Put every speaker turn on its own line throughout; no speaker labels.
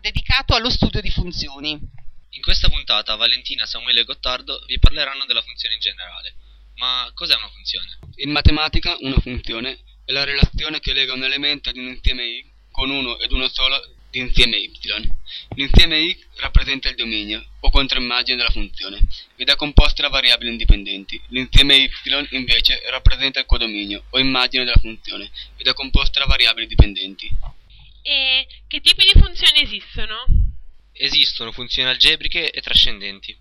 dedicato allo studio di funzioni.
In questa puntata Valentina, Samuele e Gottardo vi parleranno della funzione in generale. Ma cos'è una funzione?
In matematica una funzione è la relazione che lega un elemento ad un insieme y con uno ed uno solo di insieme y. L'insieme y rappresenta il dominio o controimmagine della funzione ed è composta da variabili indipendenti. L'insieme y invece rappresenta il codominio o immagine della funzione ed è composta da variabili dipendenti.
E che tipi di funzioni esistono?
Esistono funzioni algebriche e trascendenti.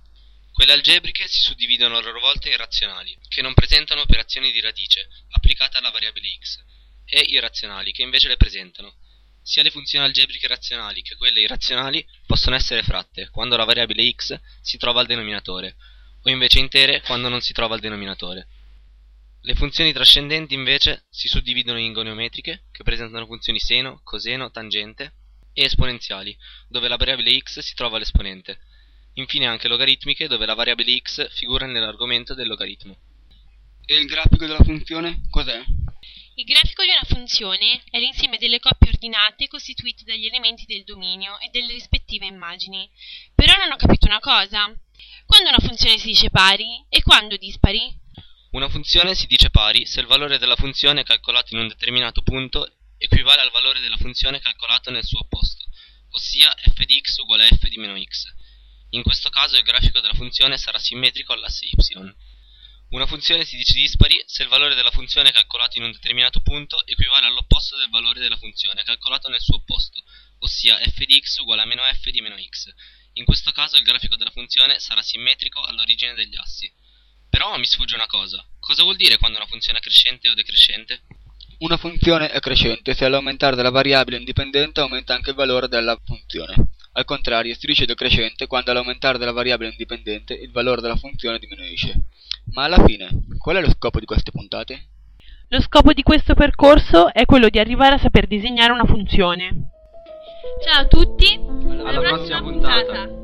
Quelle algebriche si suddividono a loro volta in razionali, che non presentano operazioni di radice applicate alla variabile x, e irrazionali, che invece le presentano. Sia le funzioni algebriche razionali che quelle irrazionali possono essere fratte quando la variabile x si trova al denominatore, o invece intere quando non si trova al denominatore. Le funzioni trascendenti invece si suddividono in goniometriche, che presentano funzioni seno, coseno, tangente, e esponenziali, dove la variabile x si trova all'esponente. Infine anche logaritmiche, dove la variabile x figura nell'argomento del logaritmo.
E il grafico della funzione cos'è?
Il grafico di una funzione è l'insieme delle coppie ordinate costituite dagli elementi del dominio e delle rispettive immagini. Però non ho capito una cosa. Quando una funzione si dice pari e quando dispari?
Una funzione si dice pari se il valore della funzione calcolato in un determinato punto equivale al valore della funzione calcolato nel suo opposto, ossia f di x uguale a f di meno x. In questo caso il grafico della funzione sarà simmetrico all'asse y. Una funzione si dice dispari se il valore della funzione calcolato in un determinato punto equivale all'opposto del valore della funzione calcolato nel suo opposto, ossia f di x uguale a meno f di meno x. In questo caso il grafico della funzione sarà simmetrico all'origine degli assi. Però mi sfugge una cosa. Cosa vuol dire quando una funzione è crescente o decrescente?
Una funzione è crescente se all'aumentare della variabile indipendente aumenta anche il valore della funzione. Al contrario, si dice decrescente quando all'aumentare della variabile indipendente il valore della funzione diminuisce. Ma alla fine, qual è lo scopo di queste puntate?
Lo scopo di questo percorso è quello di arrivare a saper disegnare una funzione.
Ciao a tutti,
alla prossima puntata.